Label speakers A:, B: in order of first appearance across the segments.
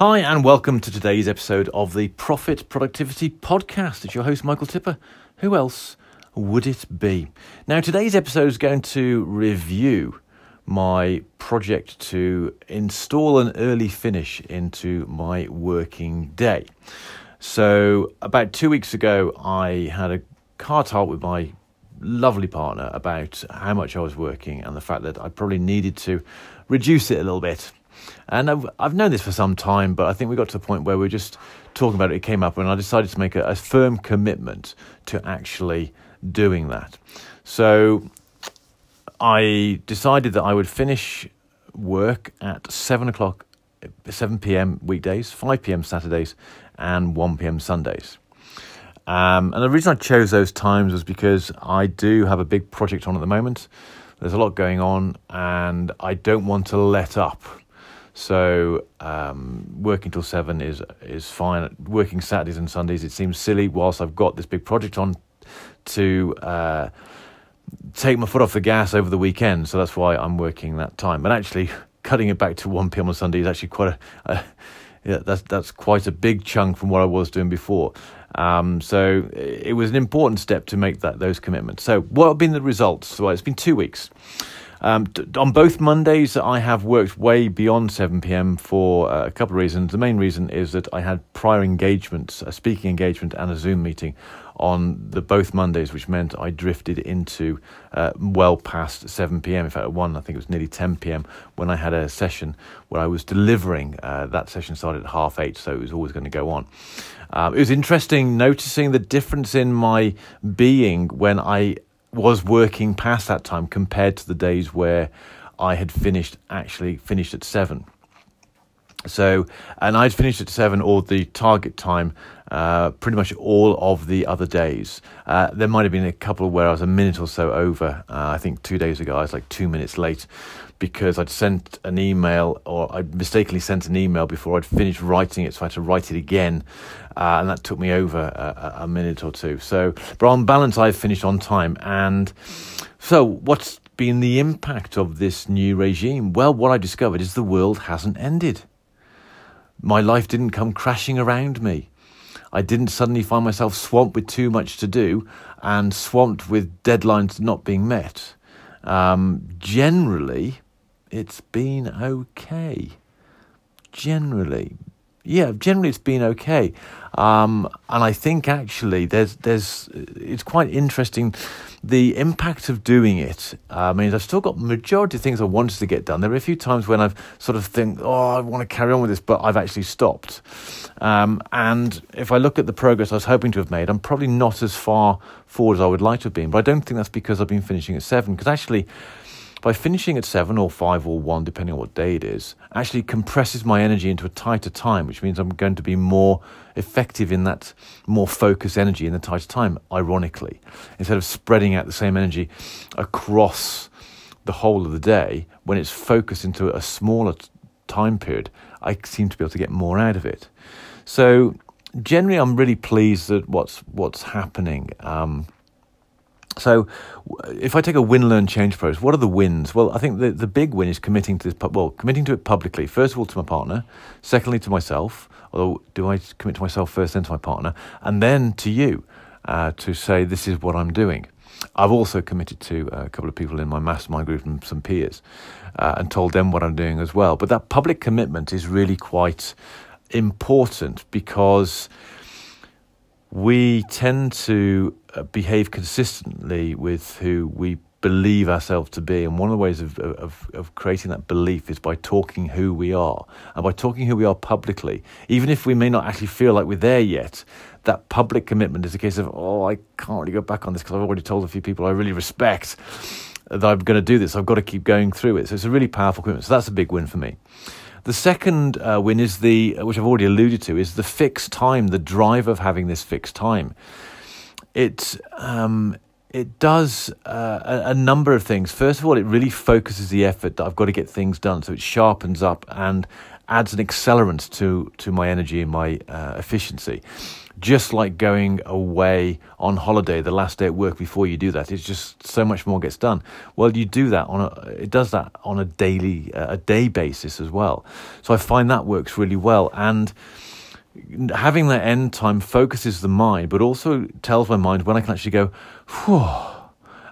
A: Hi, and welcome to today's episode of the Profit Productivity Podcast. It's your host, Michael Tipper. Who else would it be? Now, today's episode is going to review my project to install an early finish into my working day. So, about two weeks ago, I had a car talk with my lovely partner about how much I was working and the fact that I probably needed to reduce it a little bit and I've, I've known this for some time, but I think we got to the point where we are just talking about it. It came up, and I decided to make a, a firm commitment to actually doing that. So I decided that I would finish work at 7 o'clock, 7 p.m. weekdays, 5 p.m. Saturdays, and 1 p.m. Sundays. Um, and the reason I chose those times was because I do have a big project on at the moment. There's a lot going on, and I don't want to let up. So um, working till seven is is fine. Working Saturdays and Sundays it seems silly. Whilst I've got this big project on to uh, take my foot off the gas over the weekend, so that's why I'm working that time. But actually, cutting it back to one pm on Sunday is actually quite a, a yeah, that's that's quite a big chunk from what I was doing before. Um, so it was an important step to make that those commitments. So what have been the results? Well, it's been two weeks. Um, on both Mondays, I have worked way beyond 7 pm for uh, a couple of reasons. The main reason is that I had prior engagements, a speaking engagement and a Zoom meeting on the both Mondays, which meant I drifted into uh, well past 7 p.m. In fact, at one, I think it was nearly 10 p.m. when I had a session where I was delivering. Uh, that session started at half eight, so it was always going to go on. Um, it was interesting noticing the difference in my being when I was working past that time compared to the days where I had finished actually finished at seven. So, and I'd finished at seven or the target time uh, pretty much all of the other days. Uh, there might have been a couple where I was a minute or so over. Uh, I think two days ago I was like two minutes late because I'd sent an email or I'd mistakenly sent an email before I'd finished writing it, so I had to write it again, uh, and that took me over a, a, minute or two. So, but on balance, I've finished on time. And so, what's been the impact of this new regime? Well, what I discovered is the world hasn't ended. My life didn't come crashing around me. I didn't suddenly find myself swamped with too much to do and swamped with deadlines not being met. Um, generally, it's been okay. Generally, yeah, generally it's been okay. Um, and I think actually there's there's it's quite interesting the impact of doing it. I mean, I've still got majority of things I wanted to get done. There are a few times when I've sort of think, oh, I want to carry on with this, but I've actually stopped. Um, and if I look at the progress I was hoping to have made, I'm probably not as far forward as I would like to have been. But I don't think that's because I've been finishing at seven. Because actually, by finishing at seven or five or one, depending on what day it is, actually compresses my energy into a tighter time, which means I'm going to be more effective in that more focused energy in the tighter time, ironically. Instead of spreading out the same energy across the whole of the day, when it's focused into a smaller time period, I seem to be able to get more out of it. So generally, I'm really pleased at what's what's happening. Um, so, if I take a win, learn, change process, what are the wins? Well, I think the, the big win is committing to this. Well, committing to it publicly. First of all, to my partner. Secondly, to myself. Although, do I commit to myself first, then to my partner, and then to you uh, to say this is what I'm doing. I've also committed to a couple of people in my mastermind group and some peers, uh, and told them what I'm doing as well. But that public commitment is really quite important because we tend to uh, behave consistently with who we believe ourselves to be. And one of the ways of, of, of creating that belief is by talking who we are. And by talking who we are publicly, even if we may not actually feel like we're there yet, that public commitment is a case of, oh, I can't really go back on this because I've already told a few people I really respect that I'm going to do this. I've got to keep going through it. So it's a really powerful commitment. So that's a big win for me. The second uh, win is the, which I've already alluded to, is the fixed time, the drive of having this fixed time. It, um, it does uh, a, a, number of things. First of all, it really focuses the effort that I've got to get things done. So it sharpens up and adds an accelerant to to my energy and my uh, efficiency. Just like going away on holiday, the last day at work before you do that, it's just so much more gets done. Well, you do that on a it does that on a daily uh, a day basis as well. So I find that works really well and having that end time focuses the mind, but also tells my mind when I can actually go,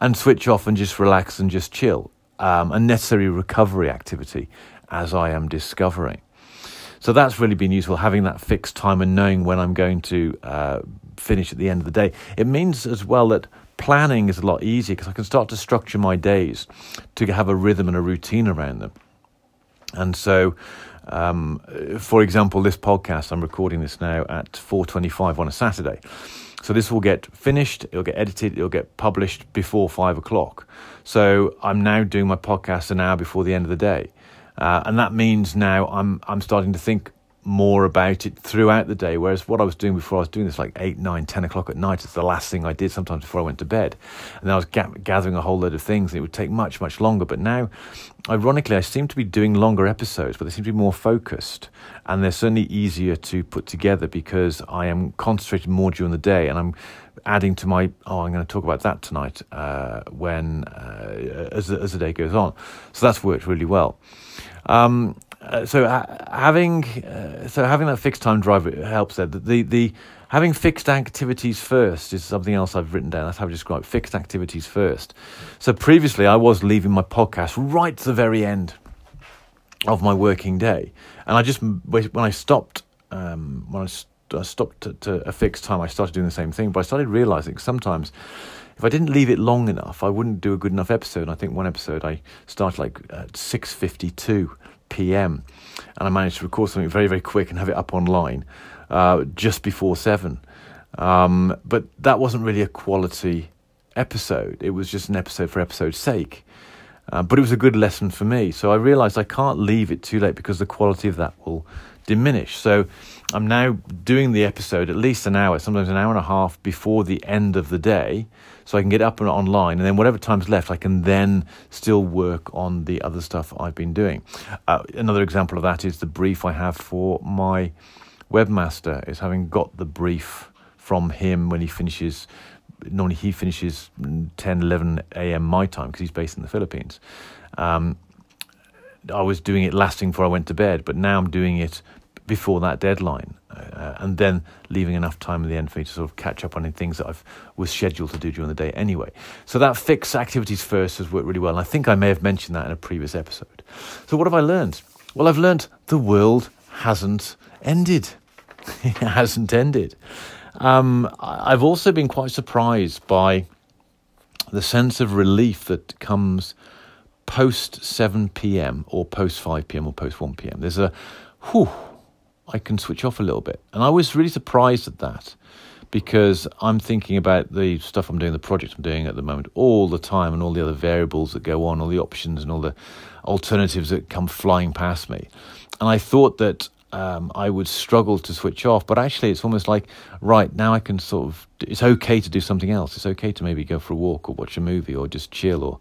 A: and switch off and just relax and just chill. Um, a necessary recovery activity as I am discovering. So that's really been useful, having that fixed time and knowing when I'm going to uh, finish at the end of the day. It means as well that planning is a lot easier because I can start to structure my days to have a rhythm and a routine around them. And so um, for example, this podcast, I'm recording this now at 4.25 on a Saturday. So this will get finished, it'll get edited, it'll get published before five o'clock. So I'm now doing my podcast an hour before the end of the day. Uh, and that means now I'm, I'm starting to think more about it throughout the day. Whereas what I was doing before, I was doing this like 8, 9, 10 o'clock at night. It's the last thing I did sometimes before I went to bed. And I was ga- gathering a whole load of things. And it would take much, much longer. But now, ironically, I seem to be doing longer episodes, but they seem to be more focused. And they're certainly easier to put together because I am concentrating more during the day. And I'm adding to my, oh, I'm going to talk about that tonight uh, when, uh, as, as the day goes on. So that's worked really well. Um, uh, so ha- having uh, so having that fixed time drive helps there. The, the having fixed activities first is something else I've written down. That's how I describe fixed activities first. So previously, I was leaving my podcast right to the very end of my working day, and I just when I stopped um, when I, st- I stopped to, to a fixed time, I started doing the same thing. But I started realizing sometimes if I didn't leave it long enough, I wouldn't do a good enough episode. I think one episode I started like at six fifty two p.m. and I managed to record something very, very quick and have it up online uh, just before seven. Um, but that wasn't really a quality episode. It was just an episode for episode's sake. Uh, but it was a good lesson for me. So I realized I can't leave it too late because the quality of that will diminish. So I'm now doing the episode at least an hour, sometimes an hour and a half before the end of the day, so I can get up and online, and then whatever time's left, I can then still work on the other stuff I've been doing. Uh, another example of that is the brief I have for my webmaster. Is having got the brief from him when he finishes. Normally he finishes 10, 11 a.m. my time because he's based in the Philippines. Um, I was doing it lasting before I went to bed, but now I'm doing it before that deadline, uh, and then leaving enough time at the end for me to sort of catch up on any things that I was scheduled to do during the day anyway. So that fix activities first has worked really well, and I think I may have mentioned that in a previous episode. So what have I learned? Well, I've learned the world hasn't ended. it hasn't ended. Um, I've also been quite surprised by the sense of relief that comes post 7 p.m. or post 5 p.m. or post 1 p.m. There's a whew, I can switch off a little bit. And I was really surprised at that because I'm thinking about the stuff I'm doing, the project I'm doing at the moment, all the time, and all the other variables that go on, all the options and all the alternatives that come flying past me. And I thought that um, I would struggle to switch off, but actually, it's almost like, right, now I can sort of, it's okay to do something else. It's okay to maybe go for a walk or watch a movie or just chill or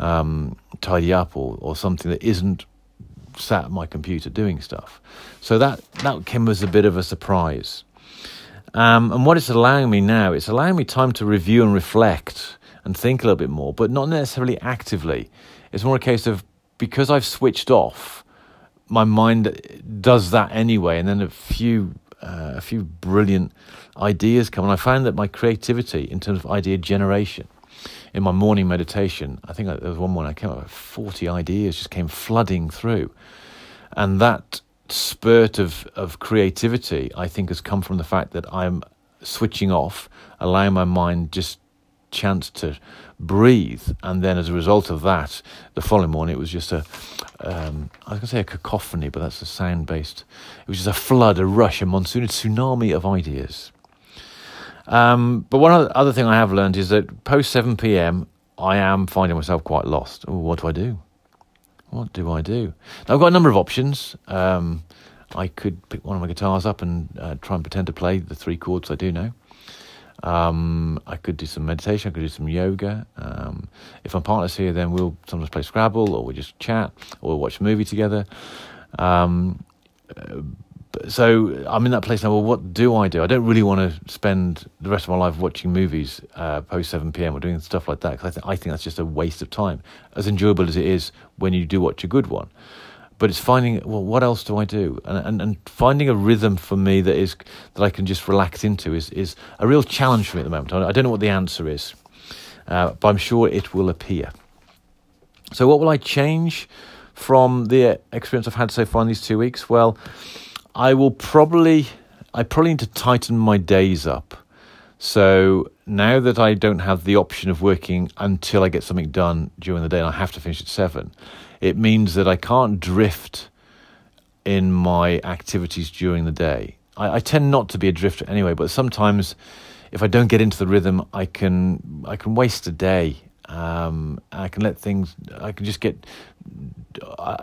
A: um, tidy up or, or something that isn't sat at my computer doing stuff. So that, that came as a bit of a surprise. Um, and what it's allowing me now, it's allowing me time to review and reflect and think a little bit more, but not necessarily actively. It's more a case of because I've switched off, my mind does that anyway, and then a few uh, a few brilliant ideas come. And I found that my creativity in terms of idea generation in my morning meditation, I think there was one morning I came up with 40 ideas, just came flooding through. And that spurt of, of creativity, I think, has come from the fact that I'm switching off, allowing my mind just chance to breathe. And then as a result of that, the following morning it was just a, um, I was going to say a cacophony, but that's a sound based, it was just a flood, a rush, a monsoon, a tsunami of ideas. Um, but one other thing I have learned is that post 7 p.m., I am finding myself quite lost. Ooh, what do I do? What do I do? Now, I've got a number of options. Um, I could pick one of my guitars up and uh, try and pretend to play the three chords I do know. Um, I could do some meditation. I could do some yoga. Um, if my partner's here, then we'll sometimes play Scrabble, or we'll just chat, or we'll watch a movie together. Um, so I'm in that place now. Well, what do I do? I don't really want to spend the rest of my life watching movies uh, post 7 p.m. or doing stuff like that because I, th- I think that's just a waste of time, as enjoyable as it is when you do watch a good one. But it's finding well, what else do I do, and, and and finding a rhythm for me that is that I can just relax into is is a real challenge for me at the moment. I don't know what the answer is, uh, but I'm sure it will appear. So, what will I change from the experience I've had so far in these two weeks? Well, I will probably I probably need to tighten my days up. So now that I don't have the option of working until I get something done during the day and I have to finish at seven, it means that I can't drift in my activities during the day. I, I tend not to be a drifter anyway, but sometimes if I don't get into the rhythm, I can I can waste a day. Um, I can let things. I can just get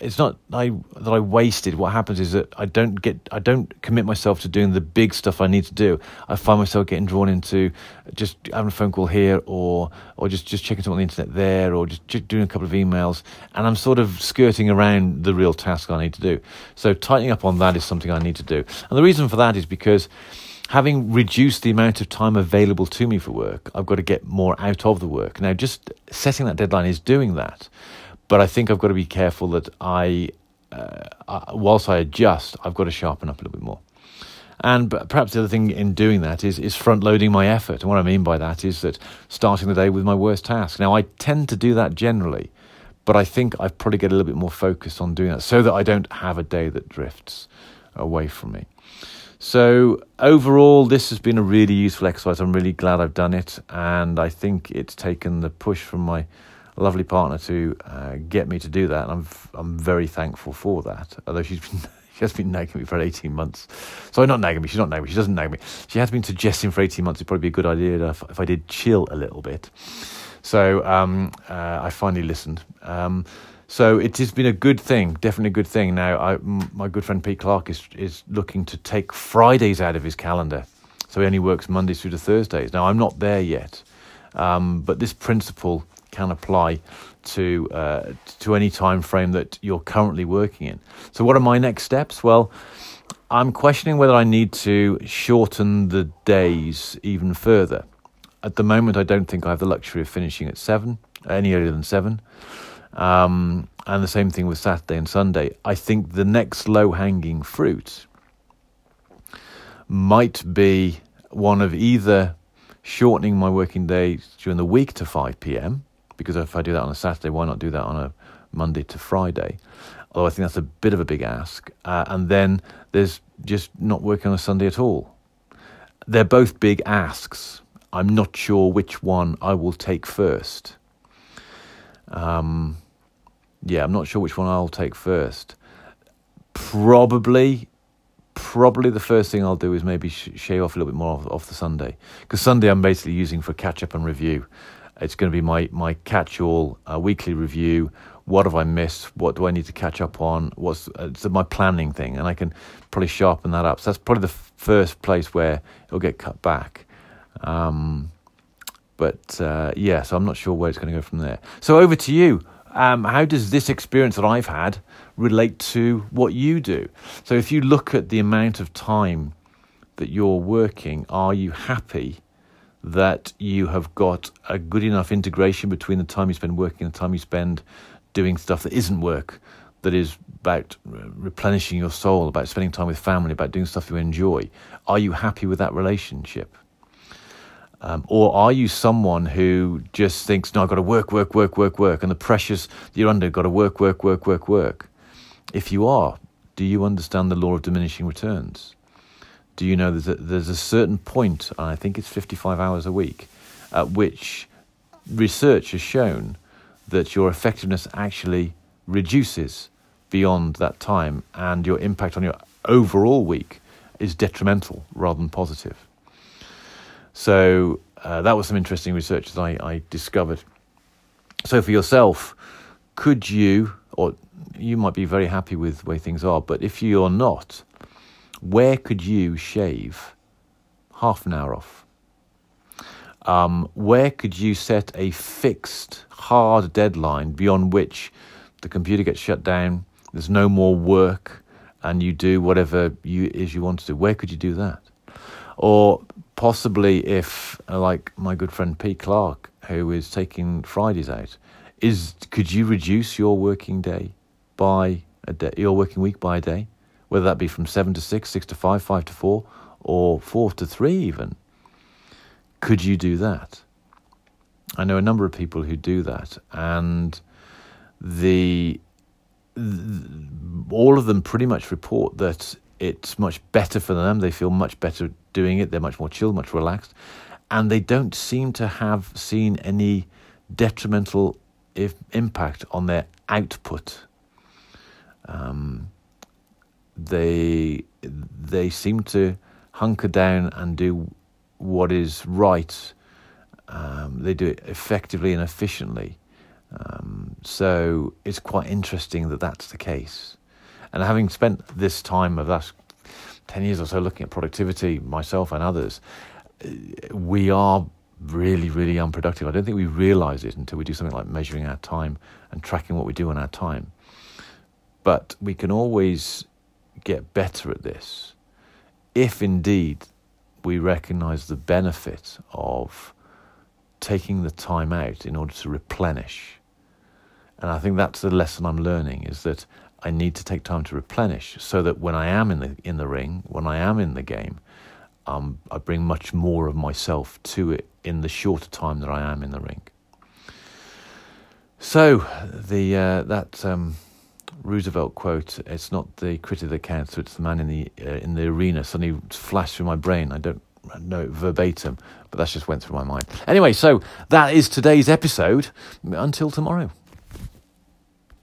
A: it's not I, that I wasted. What happens is that I don't get, I don't commit myself to doing the big stuff I need to do. I find myself getting drawn into just having a phone call here, or or just just checking something on the internet there, or just, just doing a couple of emails, and I'm sort of skirting around the real task I need to do. So tightening up on that is something I need to do, and the reason for that is because having reduced the amount of time available to me for work, I've got to get more out of the work. Now, just setting that deadline is doing that. But I think I've got to be careful that I, uh, whilst I adjust, I've got to sharpen up a little bit more. And perhaps the other thing in doing that is, is front loading my effort. And what I mean by that is that starting the day with my worst task. Now, I tend to do that generally, but I think I probably get a little bit more focused on doing that so that I don't have a day that drifts away from me. So, overall, this has been a really useful exercise. I'm really glad I've done it. And I think it's taken the push from my lovely partner to uh, get me to do that, and I'm I'm very thankful for that. Although she's been she has been nagging me for eighteen months. Sorry, not nagging me. She's not nagging me. She doesn't nag me. She has been suggesting for eighteen months it'd probably be a good idea if, if I did chill a little bit. So um, uh, I finally listened. Um, so it has been a good thing, definitely a good thing. Now, I, my good friend Pete Clark is is looking to take Fridays out of his calendar, so he only works Mondays through to Thursdays. Now, I'm not there yet, um, but this principle can apply to uh, to any time frame that you're currently working in. So, what are my next steps? Well, I'm questioning whether I need to shorten the days even further. At the moment, I don't think I have the luxury of finishing at seven, any earlier than seven. Um, and the same thing with Saturday and Sunday. I think the next low hanging fruit might be one of either shortening my working day during the week to 5 p.m because if I do that on a Saturday, why not do that on a Monday to Friday? Although I think that's a bit of a big ask. Uh, and then there's just not working on a Sunday at all. They're both big asks. I'm not sure which one I will take first. Um, yeah, I'm not sure which one I'll take first. Probably, probably the first thing I'll do is maybe sh- shave off a little bit more off, off the Sunday because Sunday I'm basically using for catch up and review. It's going to be my my catch-all uh, weekly review. What have I missed? What do I need to catch up on? What's uh, it's my planning thing, and I can probably sharpen that up. So that's probably the f- first place where it'll get cut back. Um, but uh, yeah, so I'm not sure where it's going to go from there. So over to you. Um, how does this experience that I've had relate to what you do? So if you look at the amount of time that you're working, are you happy that you have got a good enough integration between the time you spend working and the time you spend doing stuff that isn't work, that is about replenishing your soul, about spending time with family, about doing stuff you enjoy. Are you happy with that relationship? Um, or are you someone who just thinks, no, I've got to work, work, work, work, work, and the pressures you're under, got to work, work, work, work, work? If you are, do you understand the law of diminishing returns? do you know there's there's a certain point, and I think it's 55 hours a week, at which research has shown that your effectiveness actually reduces beyond that time, and your impact on your overall week is detrimental rather than positive. So uh, that was some interesting research that I, I discovered. So for yourself, could you, or you might be very happy with the way things are, but if you're not, where could you shave half an hour off? Um, where could you set a fixed, hard deadline beyond which the computer gets shut down, there's no more work, and you do whatever you is you want to do. Where could you do that? Or possibly if, uh, like my good friend Pete Clark, who is taking Fridays out, is could you reduce your working day by a day, your working week by a day, whether that be from seven to six, six to five, five to four, or four to three even? Could you do that? I know a number of people who do that, and the, the all of them pretty much report that it's much better for them. They feel much better doing it. They're much more chilled, much relaxed, and they don't seem to have seen any detrimental if, impact on their output. Um, they they seem to hunker down and do what is right. Um, they do it effectively and efficiently. Um, so it's quite interesting that that's the case. And having spent this time of last 10 years or so looking at productivity, myself and others, we are really, really unproductive. I don't think we realize it until we do something like measuring our time and tracking what we do on our time. But we can always get better at this if indeed we recognize the benefit of taking the time out in order to replenish. And I think that's the lesson I'm learning is that I need to take time to replenish so that when I am in the in the ring, when I am in the game, um, I bring much more of myself to it in the shorter time that I am in the ring. So the uh, that um, Roosevelt quote, "It's not the critic that counts, it's the man in the uh, in the arena." Suddenly flashed through my brain. I don't know verbatim, but that just went through my mind. Anyway, so that is today's episode. Until tomorrow.